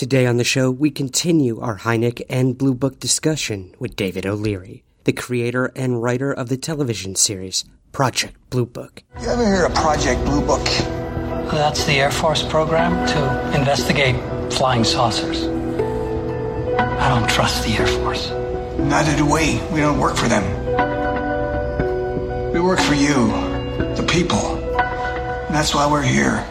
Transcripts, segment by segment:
Today on the show, we continue our Hynek and Blue Book discussion with David O'Leary, the creator and writer of the television series Project Blue Book. You ever hear of Project Blue Book? That's the Air Force program to investigate flying saucers. I don't trust the Air Force. Neither do we. We don't work for them. We work for you, the people. And that's why we're here.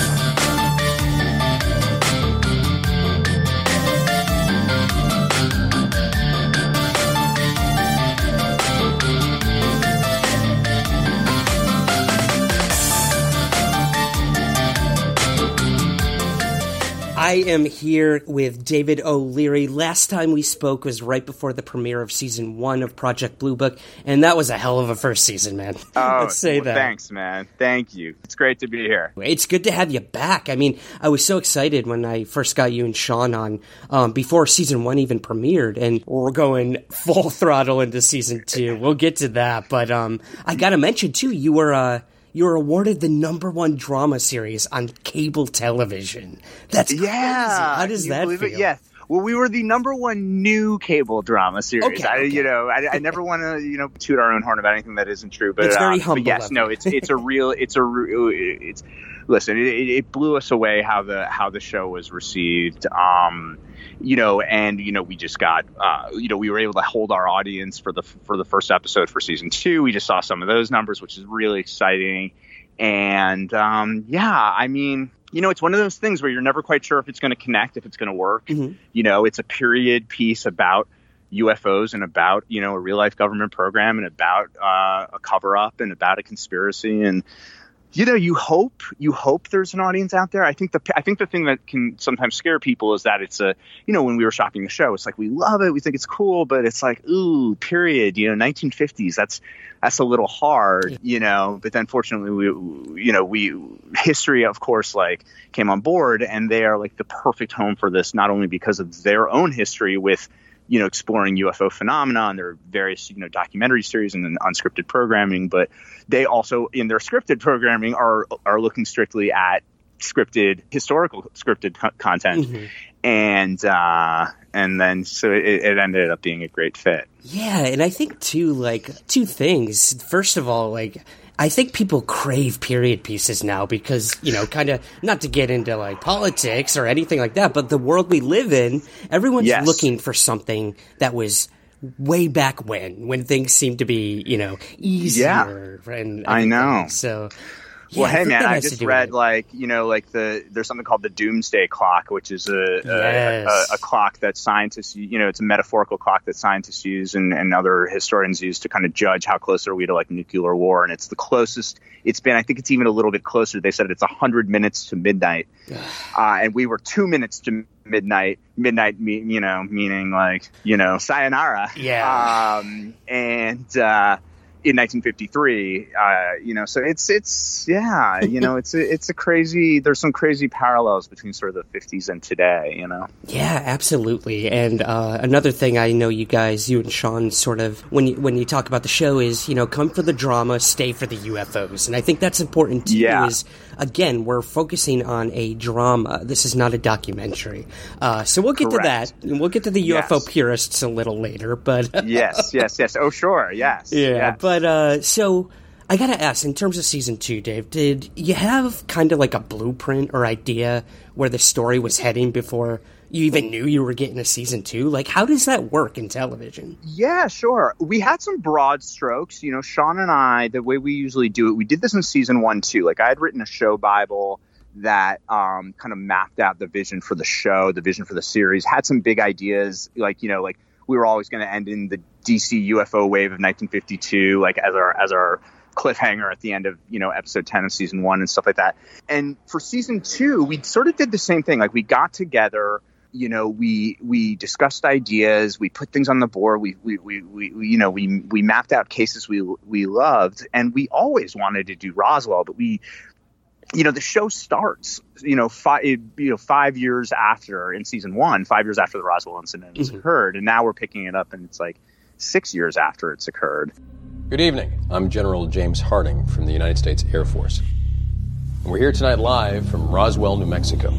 I am here with David O'Leary. Last time we spoke was right before the premiere of season one of Project Blue Book, and that was a hell of a first season, man. Oh, Let's say well, that. Thanks, man. Thank you. It's great to be here. It's good to have you back. I mean, I was so excited when I first got you and Sean on um, before season one even premiered, and we're going full throttle into season two. We'll get to that, but um, I got to mention too, you were uh, you were awarded the number one drama series on cable television. That's crazy. Yeah. How does that feel? It? Yes. Well, we were the number one new cable drama series. Okay, I, okay. you know, I, I never want to, you know, toot our own horn about anything that isn't true. But It's very um, humble But yes, no, it's it's a real, it's a, it's. Listen, it, it blew us away how the how the show was received. Um, you know, and you know, we just got, uh, you know, we were able to hold our audience for the for the first episode for season two. We just saw some of those numbers, which is really exciting. And um, yeah, I mean, you know, it's one of those things where you're never quite sure if it's going to connect, if it's going to work. Mhm. You know, it's a period piece about UFOs and about you know a real life government program and about uh, a cover up and about a conspiracy and you know you hope you hope there's an audience out there. I think the i think the thing that can sometimes scare people is that it's a you know when we were shopping the show it's like we love it we think it's cool but it's like ooh period you know 1950s that's that's a little hard you know but then fortunately we you know we history of course like came on board and they are like the perfect home for this not only because of their own history with you know exploring UFO phenomena and their various you know documentary series and unscripted programming, but they also in their scripted programming are are looking strictly at scripted historical scripted co- content Mhm. and uh and then so it, it ended up being a great fit Yeah, and I think too, like two things. First of all, like I think people crave period pieces now because you know, kind of not to get into like politics or anything like that, but the world we live in, everyone's Yes. looking for something that was way back when, when things seemed to be, you know, easier. And I know. So. Yeah, well, hey man, I just read like you know like the there's something called the doomsday clock, which is a a, a, a clock that scientists you know it's a metaphorical clock that scientists use and, and other historians use to kind of judge how close are we to like nuclear war, and it's the closest it's been. I think it's even a little bit closer. They said it's hundred minutes to midnight, uh, and we were two minutes to midnight. Midnight, me, you know, meaning like you know sayonara. Yeah. Um, and uh, in 1953, uh, you know, so it's it's yeah, you know, it's a, it's a crazy. There's some crazy parallels between sort of the 50s and today, you know. Yeah, absolutely. And uh, another thing I know you guys, you and Sean, sort of when you when you talk about the show is you know come for the drama, stay for the UFOs, and I think that's important too. Yeah. Is again we're focusing on a drama. This is not a documentary, uh, so we'll get Correct. to that. We'll get to the UFO Yes. purists a little later, but yes, yes, yes. Oh, sure, yes. yeah, yes. but uh, so I gotta ask, in terms of season two, Dave, did you have kind of like a blueprint or idea where the story was heading before you even knew you were getting a season two? Like, how does that work in television? Yeah, sure. We had some broad strokes. You know, Sean and I, the way we usually do it, we did this in season one too. Like I had written a show bible that um, kind of mapped out the vision for the show, the vision for the series, had some big ideas, like you know, like we were always going to end in the DC UFO wave of 1952, like as our as our cliffhanger at the end of you know episode 10 of season one and stuff like that. And for season two, we sort of did the same thing. Like we got together you know we we discussed ideas we put things on the board we we, we, we you know we we mapped out cases we we loved and we always wanted to do Roswell but we you know the show starts you know five you know five years after in season one five years after the Roswell incident has mm-hmm. occurred and now we're picking it up and it's like six years after it's occurred. Good evening. I'm General James Harding from the United States Air Force. And we're here tonight live from Roswell New Mexico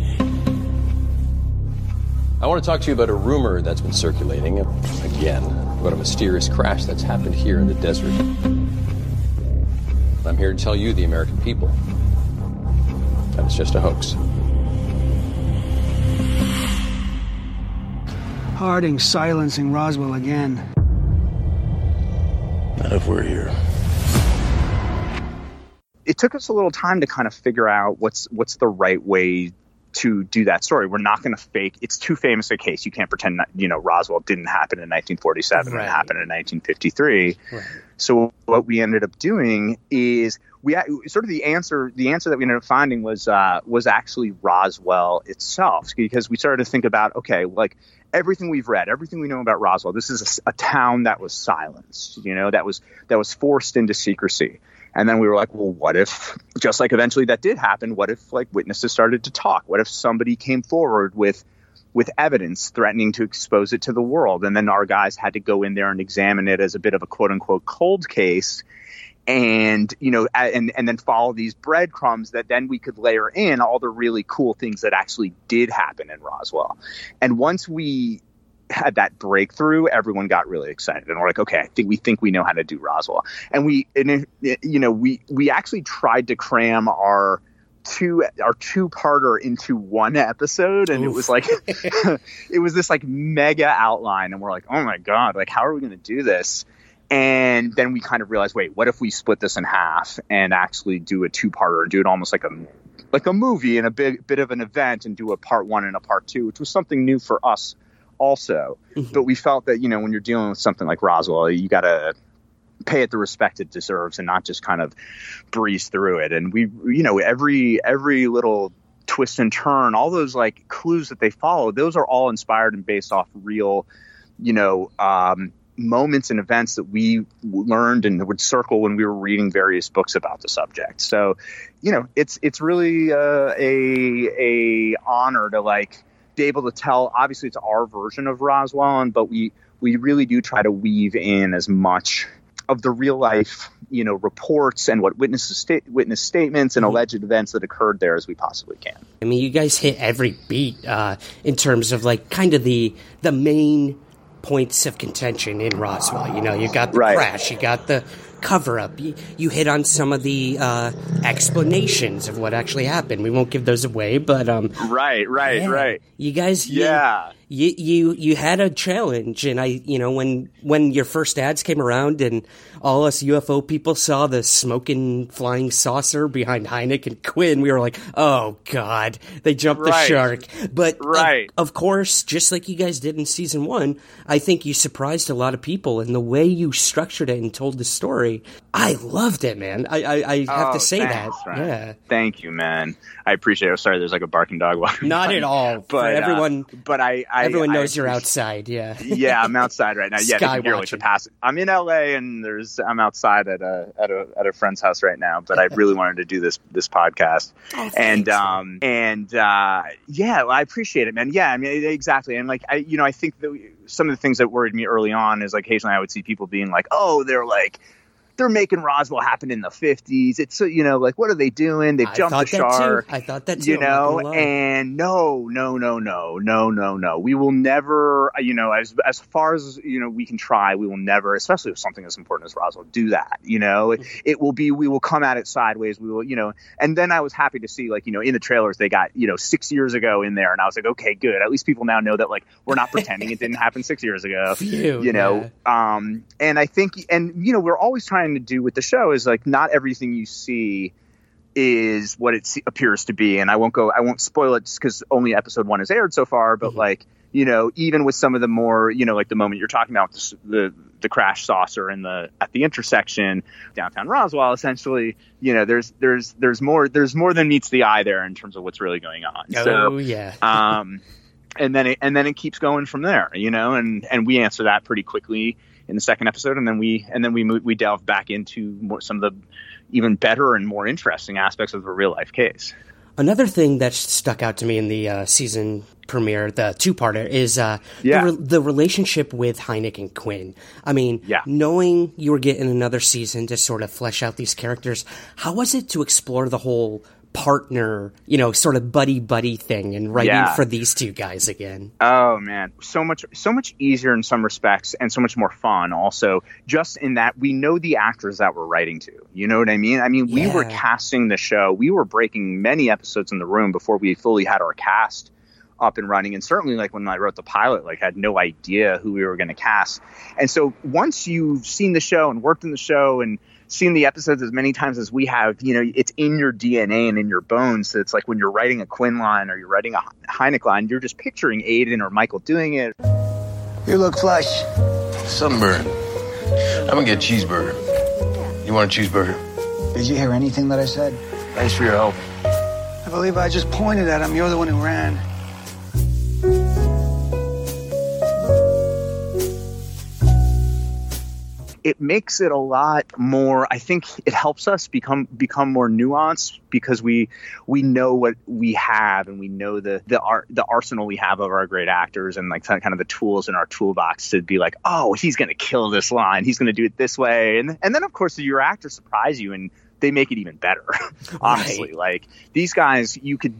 I want to talk to you about a rumor that's been circulating, again, about a mysterious crash that's happened here in the desert. I'm here to tell you, the American people, that it's just a hoax. Harding silencing Roswell again. Not if we're here. It took us a little time to kind of figure out what's what's the right way to do that story. We're not going to fake. It's too famous a case. You can't pretend. That, you know, Roswell didn't happen in 1947. Right. It happened in 1953. Right. So what we ended up doing is we sort of the answer. The answer that we ended up finding was uh, was actually Roswell itself because we started to think about okay, like everything we've read, everything we know about Roswell. This is a, a town that was silenced. You know, that was that was forced into secrecy. And then we were like, well, what if, just like eventually that did happen, what if like witnesses started to talk? What if somebody came forward with with evidence threatening to expose it to the world? And then our guys had to go in there and examine it as a bit of a quote unquote cold case and you know and and then follow these breadcrumbs that then we could layer in all the really cool things that actually did happen in Roswell. And once we had that breakthrough, everyone got really excited and we're like, okay, I think we think we know how to do Roswell. And we, and it, you know, we we actually tried to cram our two our two parter into one episode and Oof. it was like it was this like mega outline and we're like oh my god like how are we going to do this and then we kind of realized wait what if we split this in half and actually do a two parter do it almost like a like a movie and a big bit of an event and do a part one and a part two which was something new for us also. Mm-hmm. But we felt that, you know, when you're dealing with something like Roswell, you got to pay it the respect it deserves and not just kind of breeze through it. And we, you know, every, every little twist and turn, all those like clues that they follow, those are all inspired and based off real, you know, um, moments and events that we learned and would circle when we were reading various books about the subject. So, you know, it's it's really uh, a a honor to like be able to tell. Obviously, it's our version of Roswell, but we we really do try to weave in as much of the real life, you know, reports and what witnesses sta- witness statements and mm-hmm. alleged events that occurred there as we possibly can. I mean, you guys hit every beat uh, in terms of like kind of the the main points of contention in Roswell. You know, you got the right. crash, you got the cover up. You, you hit on some of the uh, explanations of what actually happened. We won't give those away, but um, right, right, yeah, right. You guys, yeah. You, you you you had a challenge, and I, you know, when when your first ads came around, and all us UFO people saw the smoking flying saucer behind Hynek and Quinn, we were like, oh god, they jumped right. the shark. But uh, right, of, of course, just like you guys did in season one, I think you surprised a lot of people in the way you structured it and told the story. I loved it, man. I I, I have oh, to say thanks, that. Yeah, thank you, man. I appreciate it. Sorry, there's like a barking dog walking. Not at all. But For everyone, uh, but I, I everyone I, knows I you're outside. Yeah. yeah, I'm outside right now. Yeah, Sky hear like the pass. I'm in LA and there's I'm outside at a at a at a friend's house right now. But I really wanted to do this this podcast. Oh, and um and uh yeah, well, I appreciate it, man. Yeah, I mean exactly. And like I you know I think that some of the things that worried me early on is like occasionally I would see people being like, oh, they're like they're making Roswell happen in the 50s. It's you know like what are they doing? They've jumped the shark. I thought that too. You know, and no, no, no, no, no, no, no. We will never, you know, as as far as you know, we can try. We will never, especially with something as important as Roswell, do that. You know, it, mm-hmm. it will be. We will come at it sideways. We will, you know. And then I was happy to see, like, you know, in the trailers they got you know six years ago in there, and I was like, okay, good. At least people now know that like we're not pretending it didn't happen six years ago. Phew, you know, yeah. um, and I think, and you know, we're always trying trying to do with the show is like not everything you see is what it appears to be. And I won't go, I won't spoil it just because only episode one has aired so far. But mm-hmm. like, you know, even with some of the more, you know, like the moment you're talking about the, the, the crash saucer in the at the intersection downtown Roswell, essentially, you know, there's there's there's more there's more than meets the eye there in terms of what's really going on. Oh so, yeah. um, and then it, and then it keeps going from there, you know, and and we answer that pretty quickly in the second episode, and then we and then we move, we delve back into more, some of the even better and more interesting aspects of the real life case. Another thing that stuck out to me in the uh, season premiere, the two-parter, is uh, yeah. the, re- the, relationship with Hynek and Quinn. I mean, yeah. knowing you were getting another season to sort of flesh out these characters, how was it to explore the whole partner, you know, sort of buddy buddy thing and writing yeah. for these two guys again. Oh man, so much so much easier in some respects and so much more fun also just in that we know the actors that we're writing to. You know what I mean? I mean, we yeah. were casting the show. We were breaking many episodes in the room before we fully had our cast up and running and certainly like when I wrote the pilot like had no idea who we were going to cast. And so once you've seen the show and worked in the show and seen the episodes as many times as we have, you know, it's in your DNA and in your bones. So it's like when you're writing a Quinn line or you're writing a Hynek line, you're just picturing Aidan or Michael doing it. You look flush. Sunburn. I'm gonna get a cheeseburger. You want a cheeseburger? Did you hear anything that I said? Thanks for your help. I believe I just pointed at him. You're the one who ran. It makes it a lot more i think it helps us become become more nuanced because we we know what we have and we know the the art the arsenal we have of our great actors and like kind of the tools in our toolbox to be like oh he's going to kill this line. He's going to do it this way. And and then of course your actors surprise you and they make it even better honestly. Right. like these guys you could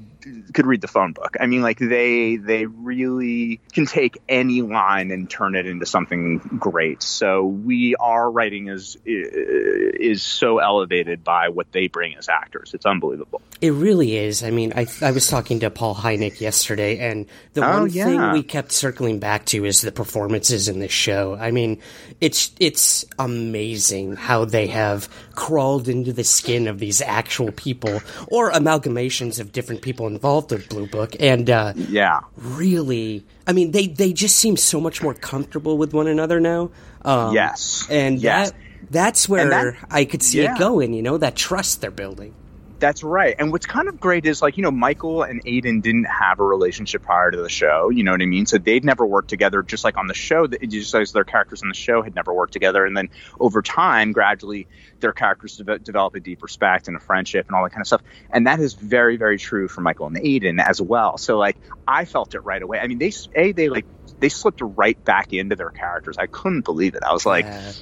could read the phone book. I mean, like they they really can take any line and turn it into something great. So we our writing is is so elevated by what they bring as actors. It's unbelievable. It really is. I mean, I I was talking to Paul Hynek yesterday, and the oh, one yeah. thing we kept circling back to is the performances in this show. I mean, it's it's amazing how they have crawled into the skin of these actual people or amalgamations of different people involved with Blue Book, and uh, yeah, really, I mean, they they just seem so much more comfortable with one another now. Um, yes, and yes. that that's where that, I could see yeah. it going. You know, that trust they're building. That's right. And what's kind of great is like, you know, Michael and Aidan didn't have a relationship prior to the show. You know what I mean? So they'd never worked together, just like on the show, just as their characters on the show had never worked together. And then over time, gradually, their characters de- develop a deep respect and a friendship and all that kind of stuff. And that is very, very true for Michael and Aidan as well. So like, I felt it right away. I mean, they, A, they like, they slipped right back into their characters. I couldn't believe it. I was like, yeah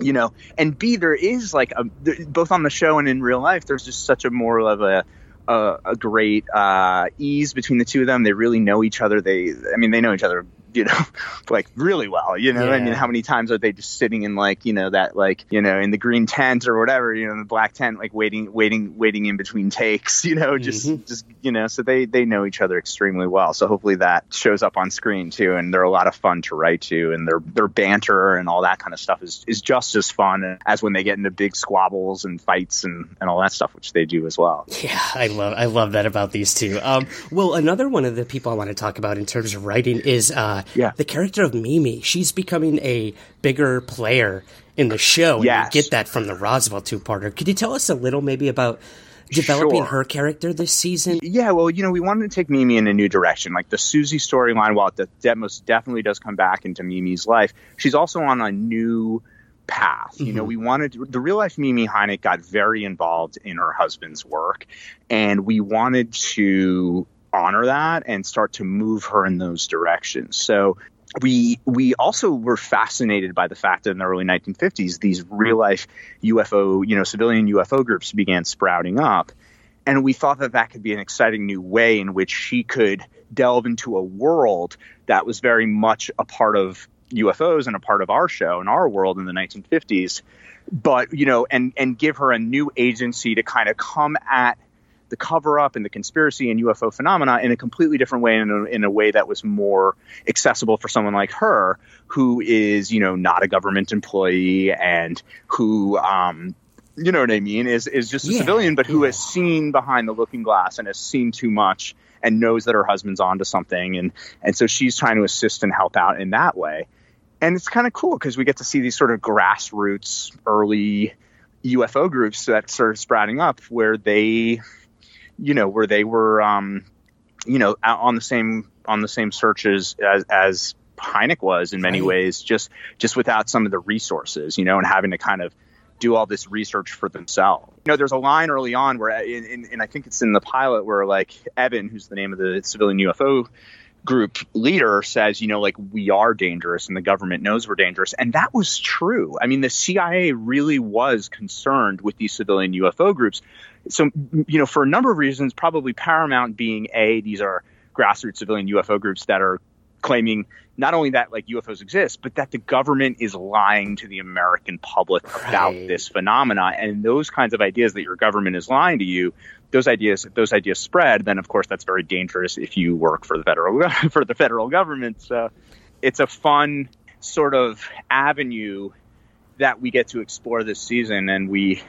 you know and b there is like a, both on the show and in real life there's just such a more of a a, a great uh, ease between the two of them. They really know each other. They i mean they know each other you know, like really well. You know, yeah. I mean, how many times are they just sitting in like, you know, that like, you know, in the green tent or whatever, you know, in the black tent, like waiting, waiting, waiting in between takes, you know, just, mm-hmm. just, you know, so they, they know each other extremely well. So hopefully that shows up on screen too. And they're a lot of fun to write to and their, their banter and all that kind of stuff is, is just as fun as when they get into big squabbles and fights and, and all that stuff, which they do as well. Yeah. I love, I love that about these two. Um, well, another one of the people I want to talk about in terms of writing is, uh, yeah. the character of Mimi. She's becoming a bigger player in the show. Yes. And you get that from the Roswell two-parter. Could you tell us a little maybe about developing sure. her character this season? Yeah, well, you know, we wanted to take Mimi in a new direction. Like the Susie storyline, while it de- most definitely does come back into Mimi's life, she's also on a new path. You mm-hmm. know, we wanted the real life Mimi Hynek got very involved in her husband's work, and we wanted to honor that and start to move her in those directions. So we we also were fascinated by the fact that in the early 1950s these real life UFO you know civilian UFO groups began sprouting up and we thought that that could be an exciting new way in which she could delve into a world that was very much a part of UFOs and a part of our show and our world in the 1950s but you know and and give her a new agency to kind of come at the cover up and the conspiracy and UFO phenomena in a completely different way, in a, in a way that was more accessible for someone like her, who is, you know, not a government employee and who, um, you know what I mean, is is just a Yeah, civilian, but who yeah. has seen behind the looking glass and has seen too much and knows that her husband's onto something, and and so she's trying to assist and help out in that way. And it's kind of cool because we get to see these sort of grassroots early UFO groups that started sprouting up where they, you know, where they were, um, you know, on the same on the same searches as as Hynek was in many Right. ways, just just without some of the resources, you know, and having to kind of do all this research for themselves. You know, there's a line early on where, in, and I think it's in the pilot, where like Evan, who's the name of the civilian UFO group leader, says, you know, like we are dangerous and the government knows we're dangerous. And that was true. I mean, the CIA really was concerned with these civilian UFO groups. So, you know, for a number of reasons, probably paramount being A, these are grassroots civilian UFO groups that are claiming not only that like UFOs exist, but that the government is lying to the American public about this phenomena. And those kinds of ideas that your government is lying to you, those ideas, if those ideas spread, then of course that's very dangerous if you work for the federal for the federal government. So it's a fun sort of avenue that we get to explore this season, and we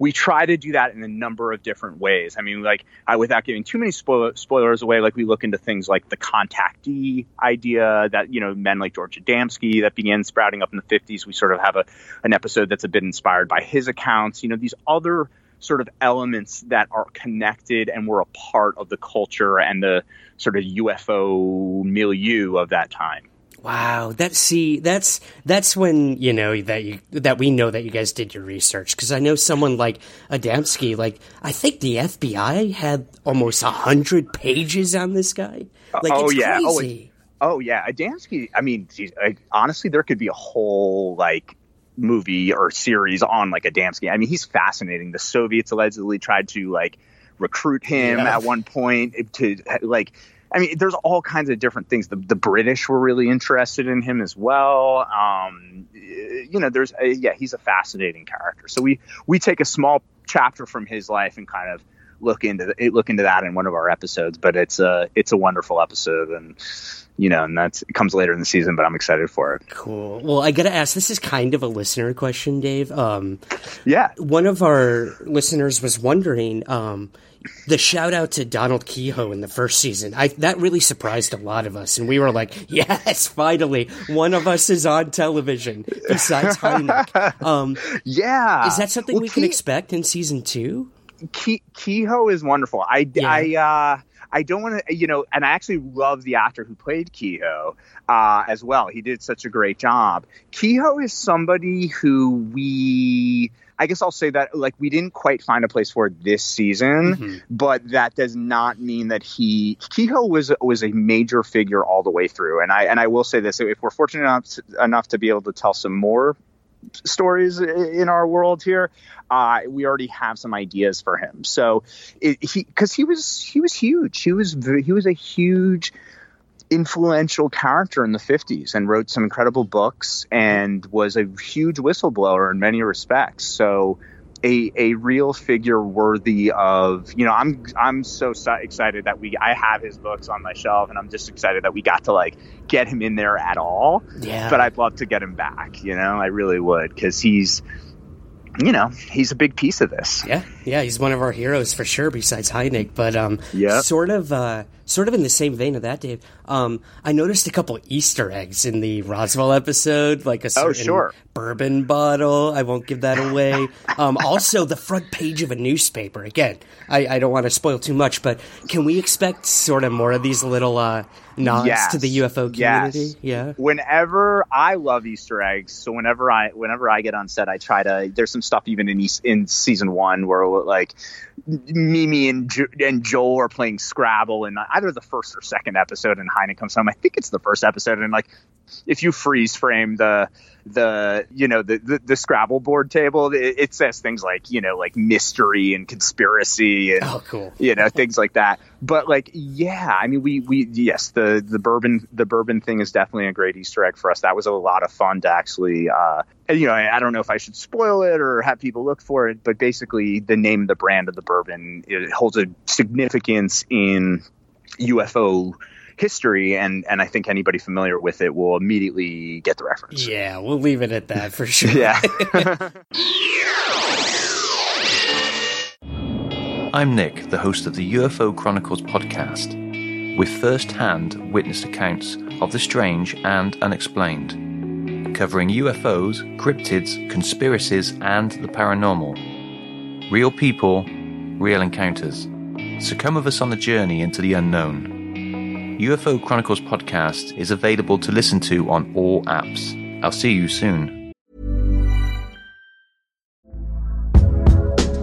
we try to do that in a number of different ways. I mean, like I, without giving too many spoil- spoilers away, like we look into things like the contactee idea that you know men like George Adamski that began sprouting up in the 50s. We sort of have a an episode that's a bit inspired by his accounts. You know, these other sort of elements that are connected and were a part of the culture and the sort of UFO milieu of that time. Wow, that see that's that's when you know that you that we know that you guys did your research because I know someone like Adamski, like I think the FBI had almost a hundred pages on this guy. Oh, like oh it's yeah, oh, crazy. Oh yeah, Adamski. I mean, geez, I, honestly, there could be a whole like movie or series on like Adamski. I mean, he's fascinating. The Soviets allegedly tried to like recruit him Yeah. at one point to like. I mean, there's all kinds of different things. The, the British were really interested in him as well. Um, you know, there's a, yeah, he's a fascinating character. So we we take a small chapter from his life and kind of look into look into that in one of our episodes. But it's a it's a wonderful episode, and you know, and that's it comes later in the season. But I'm excited for it. Cool. Well, I gotta ask. This is kind of a listener question, Dave. Um, Yeah, one of our listeners was wondering um, the shout out to Donald Keyhoe in the first season. I that really surprised a lot of us, and we were like, "Yes, finally, one of us is on television besides Hynek." Um, yeah. is that something Well, we can Ke- expect in season two? Ke- Keyhoe is wonderful. I, Yeah. I, uh, I don't want to, you know, and I actually love the actor who played Keyhoe uh, as well. He did such a great job. Keyhoe is somebody who we, I guess I'll say that, like, we didn't quite find a place for this season, Mm-hmm. but that does not mean that he Keyhoe was was a major figure all the way through. And I and I will say this: if we're fortunate enough to, enough to be able to tell some more stories in our world here, uh, we already have some ideas for him. So it, he because he was he was huge. He was he was a huge influential character in the 50s and wrote some incredible books and was a huge whistleblower in many respects. So a, a real figure worthy of you know I'm I'm so excited that we I have his books on my shelf and I'm just excited that we got to like get him in there at all. Yeah, but I'd love to get him back you know I really would because he's you know he's a big piece of this. Yeah, yeah. He's one of our heroes for sure. Besides Hynek, but um, Yep. sort of, uh, sort of in the same vein of that, Dave. Um, I noticed a couple Easter eggs in the Roswell episode, like a certain Oh, sure. bourbon bottle. I won't give that away. um, also, the front page of a newspaper. Again, I, I don't want to spoil too much, but can we expect sort of more of these little uh, nods Yes. to the UFO Yes. community? Yeah. whenever I love Easter eggs, so whenever I whenever I get on set, I try to. There's some stuff even in East, in season one where like Mimi and jo- and Joel are playing Scrabble in either the first or second episode, and Hynek comes home. I think it's the first episode, and like if you freeze frame the the you know the the, the Scrabble board table, it, it says things like you know like mystery and conspiracy and Oh, cool. you know things like that but like yeah i mean we we yes the the bourbon the bourbon thing is definitely a great easter egg for us that was a lot of fun to actually uh you know I, I don't know if i should spoil it or have people look for it but basically the name the brand of the bourbon it holds a significance in ufo history and and i think anybody familiar with it will immediately get the reference Yeah, we'll leave it at that for sure. yeah I'm Nick, the host of the UFO Chronicles podcast, with first hand witnessed accounts of the strange and unexplained, covering UFOs, cryptids, conspiracies, and the paranormal. Real people, real encounters. So come with us on the journey into the unknown. UFO Chronicles podcast is available to listen to on all apps. I'll see you soon.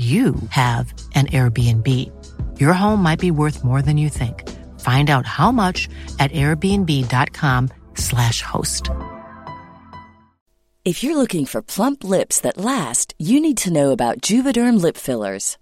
you have an Airbnb. Your home might be worth more than you think. Find out how much at airbnb.com/slash host. If you're looking for plump lips that last, you need to know about Juvederm lip fillers.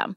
Yeah.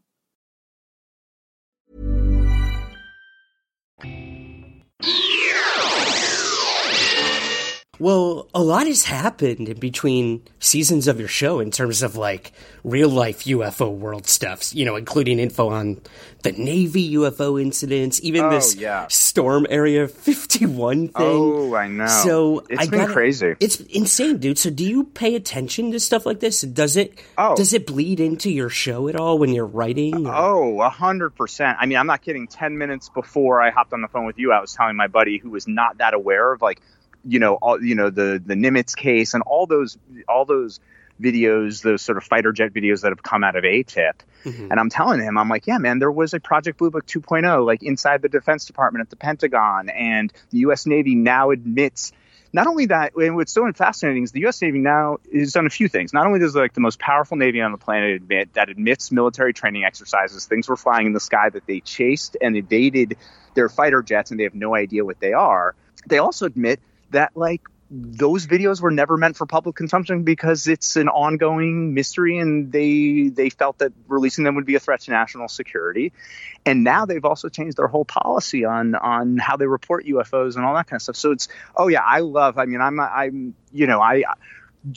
Well, a lot has happened in between seasons of your show in terms of like real life UFO world stuff, you know, including info on the Navy UFO incidents, even Oh, this yeah. Storm Area 51 thing. Oh, I know. So It's I been gotta- crazy. It's insane, dude. So do you pay attention to stuff like this? Does it Oh. does it bleed into your show at all when you're writing? or- Oh, a hundred percent. I mean, I'm not kidding. Ten minutes before I hopped on the phone with you, I was telling my buddy who was not that aware of like, you know, all you know, the the Nimitz case and all those all those videos, those sort of fighter jet videos that have come out of AATIP. Mm-hmm. And I'm telling him, I'm like, yeah, man, there was a Project Blue Book 2.0, like inside the Defense Department at the Pentagon, and the U.S. Navy now admits. Not only that, and what's so fascinating is the U.S. Navy now has done a few things. Not only does like the most powerful Navy on the planet admit that admits military training exercises, things were flying in the sky that they chased and evaded their fighter jets, and they have no idea what they are. They also admit that like those videos were never meant for public consumption because it's an ongoing mystery and they they felt that releasing them would be a threat to national security. And now they've also changed their whole policy on on how they report UFOs and all that kind of stuff. So it's oh yeah I love I mean I'm I'm you know I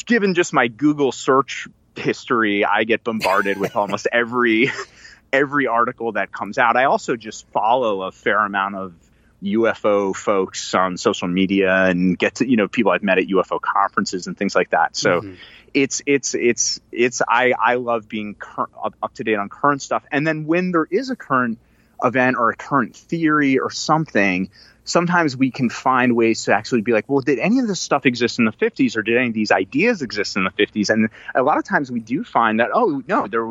given just my Google search history I get bombarded with almost every every article that comes out. I also just follow a fair amount of UFO folks on social media and get to you know people I've met at UFO conferences and things like that. So Mhm. it's it's it's it's I I love being cur- up, up to date on current stuff. And then when there is a current event or a current theory or something, sometimes we can find ways to actually be like, well, did any of this stuff exist in the 50s or did any of these ideas exist in the 50s? And a lot of times we do find that, oh, no, there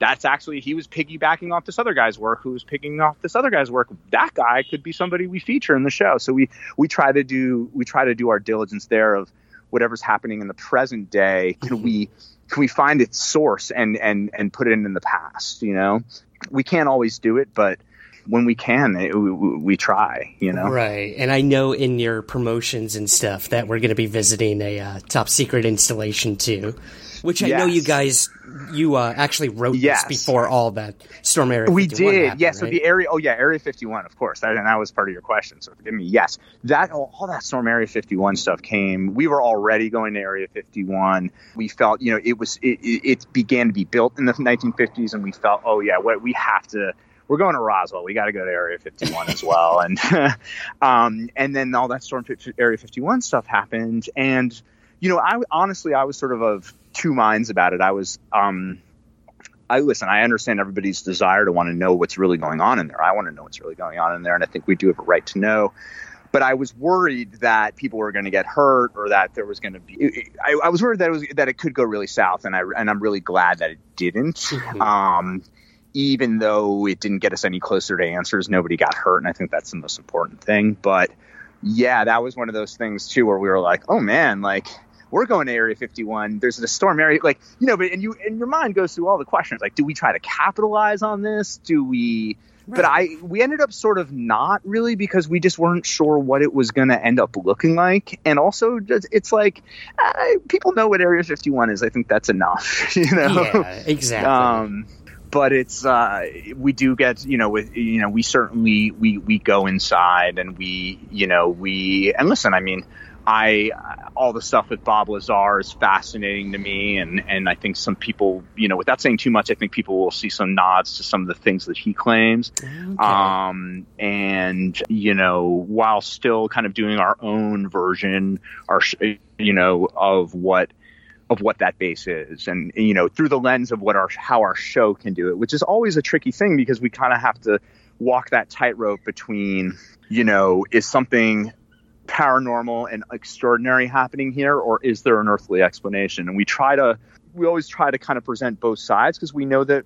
that's actually he was piggybacking off this other guy's work who was picking off this other guy's work. That guy could be somebody we feature in the show. So we we try to do we try to do our diligence there of whatever's happening in the present day. Can we can we find its source and and and put it in, in the past you know? We can't always do it but when we can, it, we, we, try, you know? Right. And I know in your promotions and stuff that we're going to be visiting a uh, top secret installation too which I yes. know you guys you uh, actually wrote yes. this before all that Storm Area. We did, happened, yes. Right? So the area, oh yeah, Area 51, of course, that, and that was part of your question. So forgive me. Yes, that all, all that Storm Area 51 stuff came. We were already going to Area 51. We felt, you know, it was it, it began to be built in the 1950s, and we felt, oh yeah, what we have to we're going to Roswell. We got to go to Area 51 as well. And um, and then all that Storm to Area 51 stuff happened. And you know, I honestly I was sort of of two minds about it. I was, um, I listen. I understand everybody's desire to want to know what's really going on in there. I want to know what's really going on in there, and I think we do have a right to know. But I was worried that people were going to get hurt, or that there was going to be. I, I, was worried that it was that it could go really south, and I and I'm really glad that it didn't. Mm-hmm. Um, even though it didn't get us any closer to answers, nobody got hurt, and I think that's the most important thing. But yeah, that was one of those things too, where we were like, oh man, like we're going to Area 51. There's a storm area, like you know, but and you and your mind goes through all the questions, like, do we try to capitalize on this? Do we? Right. But I we ended up sort of not really because we just weren't sure what it was going to end up looking like, and also just, it's like people know what Area 51 is. I think that's enough, you know. Yeah, exactly. Um, but it's uh, we do get you know with you know we certainly we we go inside and we you know we and listen I mean I all the stuff with Bob Lazar is fascinating to me, and and I think some people, you know, without saying too much, I think people will see some nods to some of the things that he claims. Okay. Um, and you know, while still kind of doing our own version, our you know, of what of what that base is and you know through the lens of what our how our show can do it which is always a tricky thing because we kind of have to walk that tightrope between you know is something paranormal and extraordinary happening here, or is there an earthly explanation? And we try to, we always try to kind of present both sides because we know that,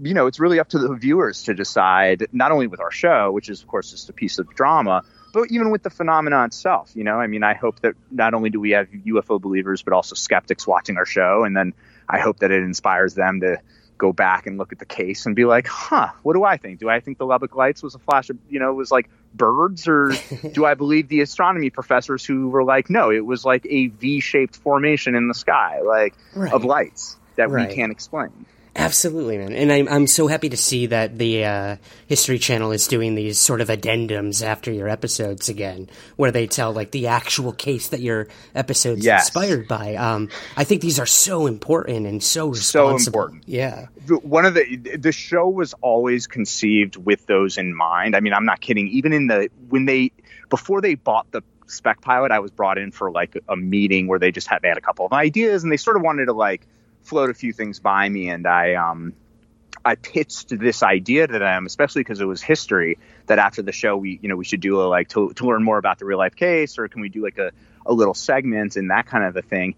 you know, it's really up to the viewers to decide, not only with our show, which is, of course, just a piece of drama, but even with the phenomenon itself. You know, I mean, I hope that not only do we have UFO believers, but also skeptics watching our show. And then I hope that it inspires them to, go back and look at the case and be like, huh, what do I think? Do I think the Lubbock Lights was a flash of, you know, it was like birds, or do I believe the astronomy professors who were like, no, it was like a V-shaped formation in the sky, like right. of lights that right. we can't explain. Absolutely, man. And I'm, I'm so happy to see that the uh, History Channel is doing these sort of addendums after your episodes again, where they tell like the actual case that your episode's yes. inspired by. Um, I think these are so important and so responsible. So important. Yeah. One of the the show was always conceived with those in mind. I mean, I'm not kidding. Even in the when they before they bought the spec pilot, I was brought in for like a meeting where they just had they had a couple of ideas and they sort of wanted to like float a few things by me, and I um, I pitched this idea to them, especially because it was history. That after the show, we you know we should do a like to, to learn more about the real life case, or can we do like a, a little segment and that kind of a thing.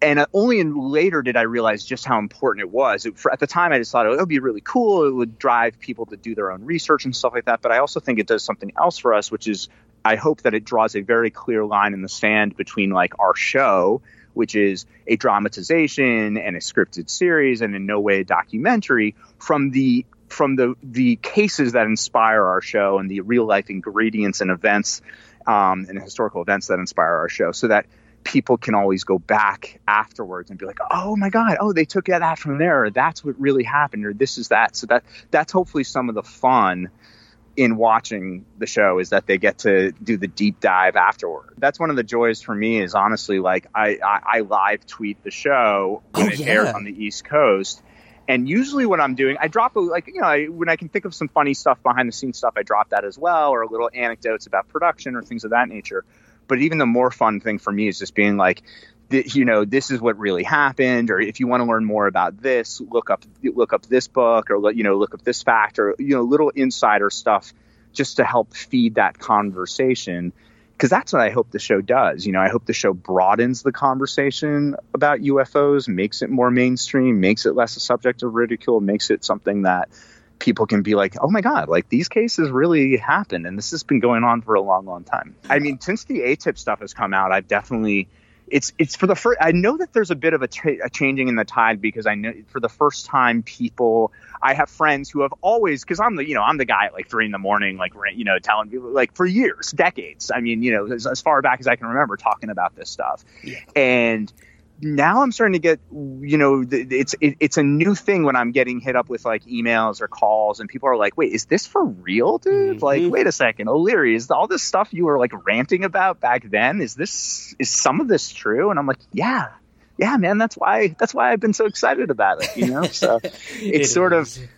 And uh, only in later did I realize just how important it was. It, for, at the time, I just thought it would be really cool. It would drive people to do their own research and stuff like that. But I also think it does something else for us, which is I hope that it draws a very clear line in the sand between like our show which is a dramatization and a scripted series and in no way a documentary from the from the the cases that inspire our show and the real life ingredients and events um, and historical events that inspire our show so that people can always go back afterwards and be like oh my god oh they took that from there. Or that's what really happened or this is that. So that that's hopefully some of the fun in watching the show is that they get to do the deep dive afterward. That's one of the joys for me is honestly like I, I, I live tweet the show when oh, it yeah. airs on the East Coast. And usually when I'm doing, I drop a, like, you know, I, when I can think of some funny stuff behind the scenes stuff, I drop that as well, or a little anecdotes about production or things of that nature. But even the more fun thing for me is just being like, that you know this is what really happened or if you want to learn more about this look up look up this book or you know look up this fact or you know little insider stuff just to help feed that conversation because that's what I hope the show does. You know, I hope the show broadens the conversation about UFOs, makes it more mainstream, makes it less a subject of ridicule, makes it something that people can be like, oh my God, like these cases really happened. And this has been going on for a long, long time. I mean, since the AATIP stuff has come out, I've definitely. It's it's for the first. I know that there's a bit of a, t- a changing in the tide because I know for the first time people. I have friends who have always because I'm the you know I'm the guy at like three in the morning like you know telling people like for years decades. I mean you know as, as far back as I can remember talking about this stuff, yeah. and now I'm starting to get, you know, it's it, it's a new thing when I'm getting hit up with like emails or calls, and people are like, "Wait, is this for real, dude? Mm-hmm. Like, wait a second, O'Leary, is all this stuff you were like ranting about back then? Is this is some of this true?" And I'm like, "Yeah, yeah, man, that's why that's why I've been so excited about it, you know." So it's it sort is. of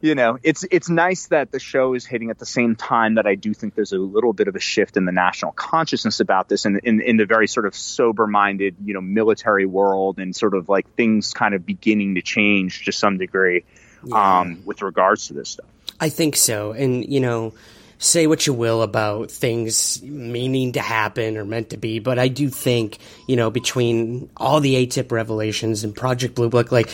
you know, it's it's nice that the show is hitting at the same time that I do think there's a little bit of a shift in the national consciousness about this, and in, in, in the very sort of sober-minded, you know, military world, and sort of like things kind of beginning to change to some degree yeah. um, with regards to this stuff. I think so, and you know, say what you will about things meaning to happen or meant to be, but I do think, you know, between all the AATIP revelations and Project Blue Book, like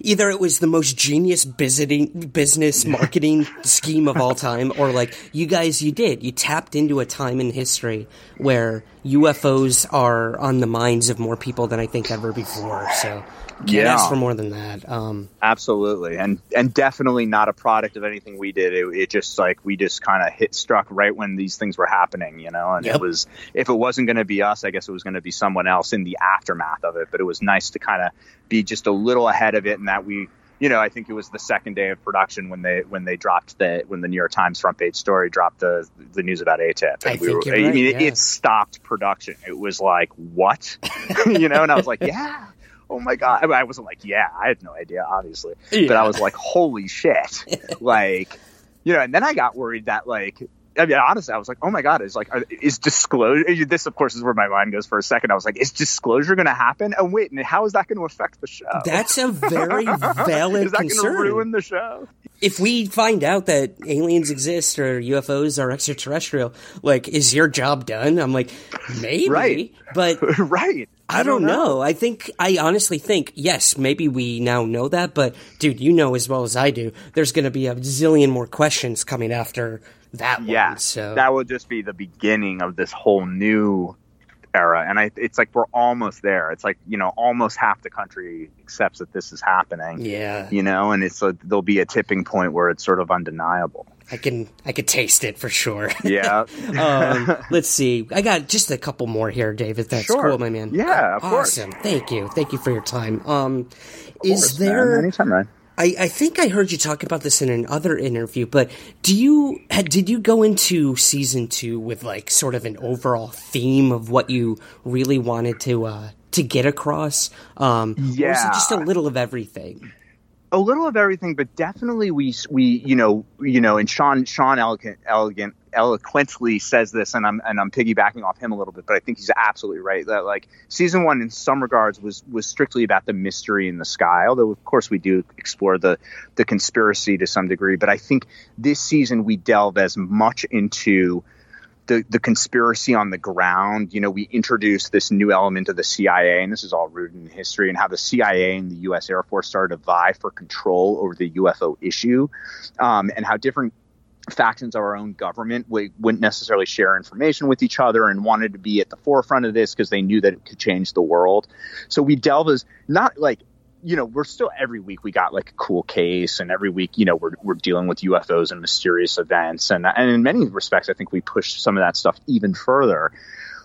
either it was the most genius business marketing scheme of all time, or like you guys, you did. You tapped into a time in history where UFOs are on the minds of more people than I think ever before. So yeah. ask for more than that. Um, Absolutely, and and definitely not a product of anything we did. It, it just like we just kind of hit struck right when these things were happening, you know. And yep. it was if it wasn't going to be us, I guess it was going to be someone else in the aftermath of it. But it was nice to kind of be just a little ahead of it, and that we you know, I think it was the second day of production when they when they dropped the when the New York Times front page story dropped the the news about AATIP. And I we think were, you're I mean, it, it, stopped production. It was like what, you know, and I was like, yeah, oh my god! I, mean, I wasn't like, yeah, I had no idea, obviously, yeah. but I was like, holy shit, like, you know. And then I got worried that like I mean, honestly, I was like, oh my god, is like, is disclosure? This, of course, is where my mind goes for a second. I was like, is disclosure going to happen? And wait, and how is that going to affect the show? That's a very valid is that going to ruin the show? If we find out that aliens exist or UFOs are extraterrestrial, like, is your job done? I'm like, maybe, right. but right. I, don't, know. know. I think I honestly think yes, maybe we now know that, but dude, you know as well as I do, there's going to be a zillion more questions coming after that yeah, one. So that will just be the beginning of this whole new era, and I, it's like we're almost there. It's like you know, almost half the country accepts that this is happening. Yeah, you know, and it's a, there'll be a tipping point where it's sort of undeniable. I can I could taste it for sure. Yeah. um, let's see. I got just a couple more here, David. That's sure. cool, my man. Yeah, awesome. Course. Thank you. Thank you for your time. Um, is there man. anytime, Ryan. I, I think I heard you talk about this in another interview, but do you did you go into season two with like sort of an overall theme of what you really wanted to uh, to get across? Um, yeah, or was it just a little of everything? a little of everything, but definitely we we you know you know and Sean Sean elegant elegant eloquently says this, and I'm and I'm piggybacking off him a little bit, but I think he's absolutely right that like season one in some regards was was strictly about the mystery in the sky, although of course we do explore the the conspiracy to some degree, but I think this season we delve as much into the, the conspiracy on the ground. You know, we introduced this new element of the CIA, and this is all rooted in history, and how the CIA and the U.S. Air Force started to vie for control over the UFO issue, um, and how different factions of our own government we wouldn't necessarily share information with each other and wanted to be at the forefront of this because they knew that it could change the world. So we delve as not like you know, we're still every week we got like a cool case, and every week, you know, we're we're dealing with UFOs and mysterious events, and and in many respects, I think we push some of that stuff even further.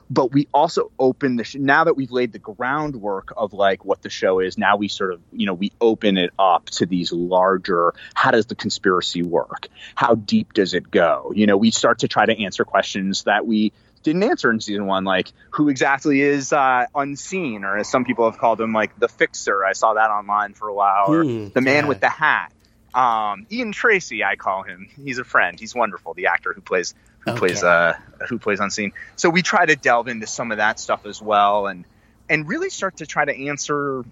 But we also open the sh- now that we've laid the groundwork of like what the show is. Now we sort of you know we open it up to these larger. How does the conspiracy work? How deep does it go? You know, we start to try to answer questions that we didn't answer in season one, like who exactly is uh, unseen, or as some people have called him, like the fixer. I saw that online for a while, or mm, the man yeah. with the hat. Um, Ian Tracey, I call him. He's a friend. He's wonderful. The actor who plays who okay. plays uh, who plays unseen. So we try to delve into some of that stuff as well, and and really start to try to answer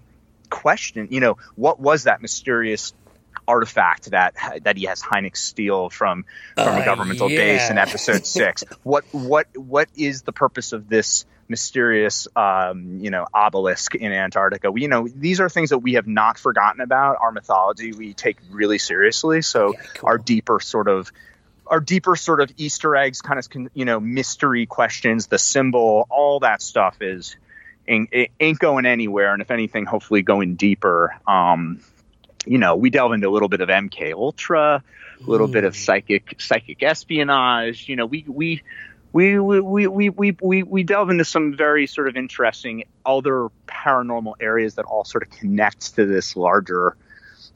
question. You know, what was that mysterious artifact that that he has Hynek steal from from Uh, a governmental yeah. base in episode six? what what what is the purpose of this mysterious um, you know obelisk in Antarctica? We, you know, these are things that we have not forgotten about. Our mythology we take really seriously. So our deeper sort of our deeper sort of Easter eggs, kind of you know mystery questions, the symbol, all that stuff is ain't, ain't going anywhere. And if anything, hopefully going deeper. Um, you know, we delve into a little bit of MK Ultra, a little bit of psychic psychic espionage. You know, we we. We, we, we, we, we, we, we delve into some very sort of interesting other paranormal areas that all sort of connect to this larger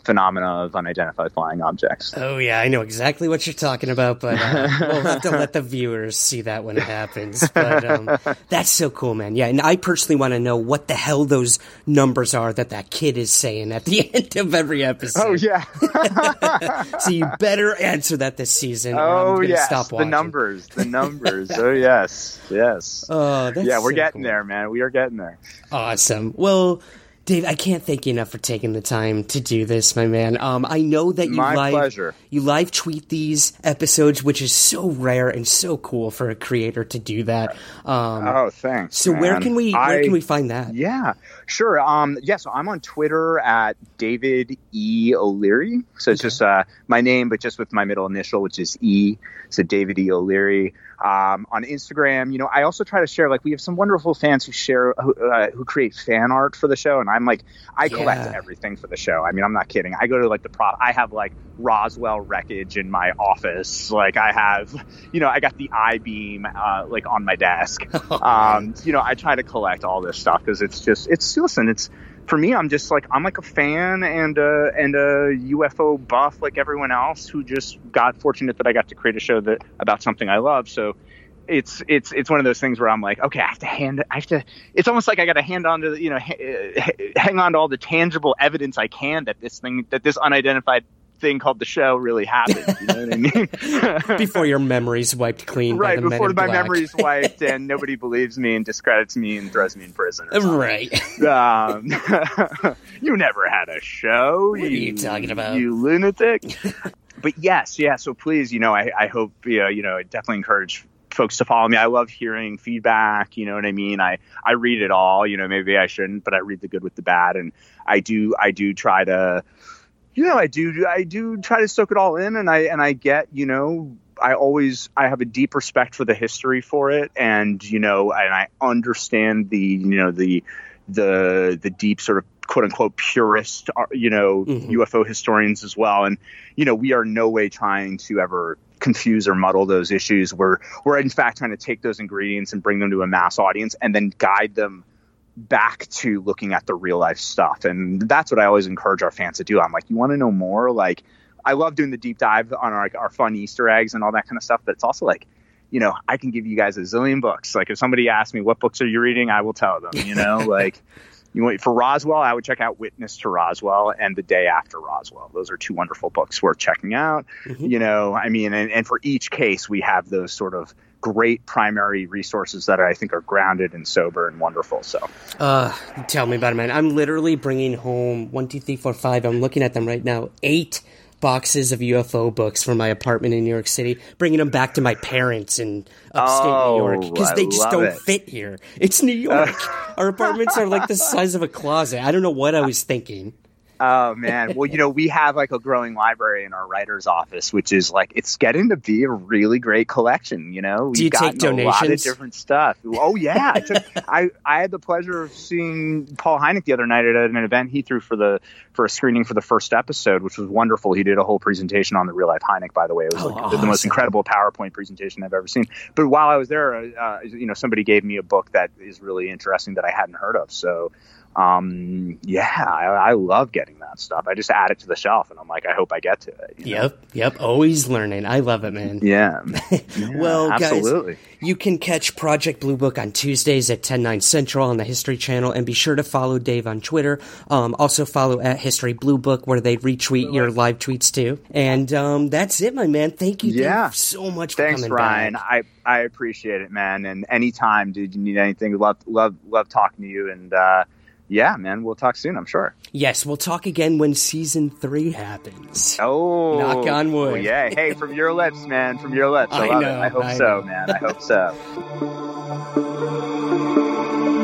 phenomena of unidentified flying objects. Oh yeah, I know exactly what you're talking about, but uh, we'll have to let the viewers see that when it happens. But um, that's so cool, man. Yeah, and I personally want to know what the hell those numbers are that that kid is saying at the end of every episode. Oh yeah. so you better answer that this season. Oh yes, stop the numbers, the numbers. oh yes, yes. Oh, that's yeah, we're so getting cool. there, man. We are getting there. Awesome. Well, Dave, I can't thank you enough for taking the time to do this, my man. Um, I know that you My live pleasure. you live tweet these episodes, which is so rare and so cool for a creator to do that. Um, oh, thanks. so where can we where I- can we find that? Yeah, sure. Um, yeah, so I'm on Twitter at David E O'Leary. So it's just uh, my name, but just with my middle initial, which is E. So David E O'Leary. Um, on Instagram, you know, I also try to share. Like, we have some wonderful fans who share, who, uh, who create fan art for the show, and I'm like, I collect Yeah. everything for the show. I mean, I'm not kidding. I go to like the prop. I have like Roswell wreckage in my office. Like, I have, you know, I got the I beam uh, like on my desk. um, you know, I try to collect all this stuff because it's just, it's listen, it's for me. I'm just like I'm like a fan and a and a UFO buff like everyone else who just got fortunate that I got to create a show that about something I love. So it's it's it's one of those things where I'm like, okay, I have to hand, I have to. It's almost like I got to hand on to you know, ha- hang on to all the tangible evidence I can that this thing, that this unidentified thing called the show really happened. You know what I mean? Before your memories wiped clean, right before my black. memory's wiped and nobody believes me and discredits me and throws me in prison. Right. Um, you never had a show. What are you talking about? You lunatic. but yes, yeah. So please, you know, I, I hope, you know, you know, I definitely encourage folks to follow me. I love hearing feedback. You know what I mean? I, I read it all, you know, maybe I shouldn't, but I read the good with the bad. And I do, I do try to, you know, I do, I do try to soak it all in and I, and I get, you know, I always, I have a deep respect for the history for it. And, you know, and I understand the, you know, the, the, the deep sort of quote unquote purist, uh, you know, UFO historians as well. And, you know, we are no way trying to ever confuse or muddle those issues. We're, we're in fact trying to take those ingredients and bring them to a mass audience and then guide them back to looking at the real life stuff. And that's what I always encourage our fans to do. I'm like, you want to know more? Like, I love doing the deep dive on our, our fun Easter eggs and all that kind of stuff, but it's also like, you know, I can give you guys a zillion books. Like, if somebody asks me, what books are you reading? I will tell them, you know, like, you want for Roswell, I would check out Witness to Roswell and The Day After Roswell. Those are two wonderful books worth checking out. You know, I mean, and, and for each case, we have those sort of great primary resources that I think are grounded and sober and wonderful. So, Uh, tell me about it, man. I'm literally bringing home one, two, three, four, five. I'm looking at them right now. Eight boxes of UFO books from my apartment in New York City, bringing them back to my parents in upstate Oh, New York because they just don't it. fit here. It's New York. Our apartments are like the size of a closet. I don't know what I was thinking. Oh man. Well, you know, we have like a growing library in our writer's office, which is like it's getting to be a really great collection. You know, Do you We've take gotten a lot of different stuff. Oh yeah, I took. I I had the pleasure of seeing Paul Hynek the other night at an event he threw for the for a screening for the first episode, which was wonderful. He did a whole presentation on the real life Hynek. By the way, it was Oh, like the most incredible PowerPoint presentation I've ever seen. But while I was there, uh, you know, somebody gave me a book that is really interesting that I hadn't heard of. So um, yeah, I, I, love getting that stuff. I just add it to the shelf, and I'm like, I hope I get to it. Yep, know? yep. Always learning. I love it, man. Yeah. yeah well, absolutely. guys, you can catch Project Blue Book on Tuesdays at 10 9 Central on the History Channel, and be sure to follow Dave on Twitter. Um, also follow at History Blue Book, where they retweet your live tweets too. And um, that's it, my man. Thank you, yeah. Dave, so much Thanks, for coming Ryan. back. I I appreciate it, man. And anytime, dude, you need anything, love love love talking to you and. uh yeah, man, we'll talk soon, I'm sure. Yes, we'll talk again when season three happens. Oh, knock on wood. Oh, yeah, hey, from your lips, man, from your lips. I, I love know, it. I hope I so, know. man. I hope so.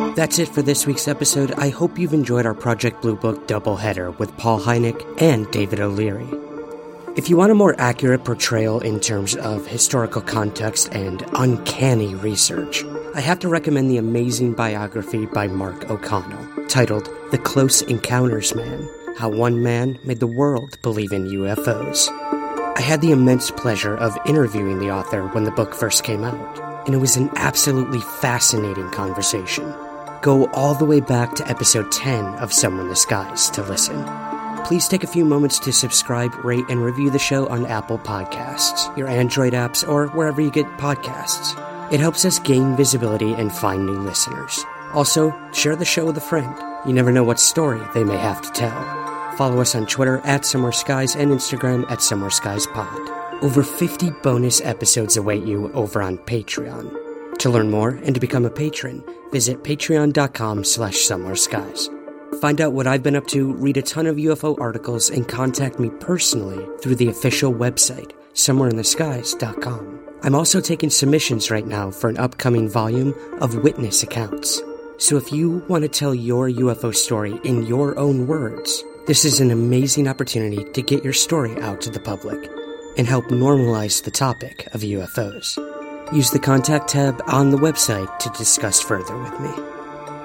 That's it for this week's episode. I hope you've enjoyed our Project Blue Book doubleheader with Paul Hynek and David O'Leary. If you want a more accurate portrayal in terms of historical context and uncanny research, I have to recommend the amazing biography by Mark O'Connell titled The Close Encounters Man How One Man Made the World Believe in UFOs. I had the immense pleasure of interviewing the author when the book first came out, and it was an absolutely fascinating conversation. Go all the way back to episode 10 of Somewhere in the Skies to listen. Please take a few moments to subscribe, rate, and review the show on Apple Podcasts, your Android apps, or wherever you get podcasts. It helps us gain visibility and find new listeners. Also, share the show with a friend. You never know what story they may have to tell. Follow us on Twitter at Somewhere Skies and Instagram at Somewhere Skies Pod. Over 50 bonus episodes await you over on Patreon. To learn more and to become a patron, visit patreon.com slash somewhere skies. Find out what I've been up to, read a ton of UFO articles, and contact me personally through the official website, somewhereintheskies.com. I'm also taking submissions right now for an upcoming volume of witness accounts. So if you want to tell your UFO story in your own words, this is an amazing opportunity to get your story out to the public and help normalize the topic of UFOs. Use the contact tab on the website to discuss further with me.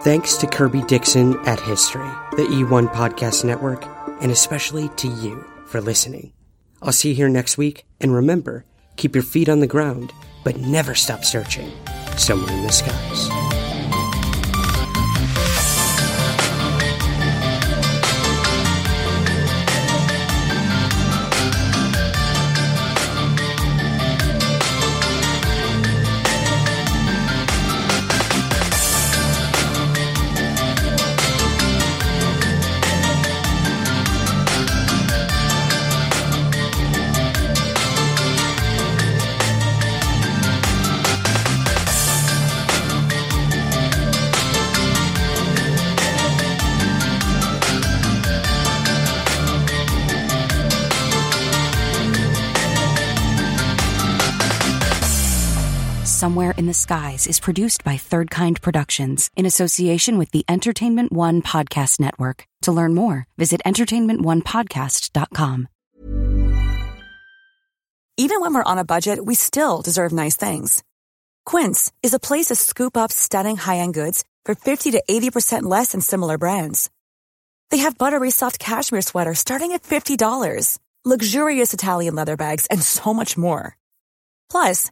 Thanks to Kirby Dixon at History, the E1 Podcast Network, and especially to you for listening. I'll see you here next week, and remember, Keep your feet on the ground, but never stop searching somewhere in the skies. Somewhere in the Skies is produced by Third Kind Productions in association with the Entertainment One Podcast Network. To learn more, visit entertainmentonepodcast.com. Even when we're on a budget, we still deserve nice things. Quince is a place to scoop up stunning high end goods for 50 to 80% less than similar brands. They have buttery soft cashmere sweaters starting at $50, luxurious Italian leather bags, and so much more. Plus,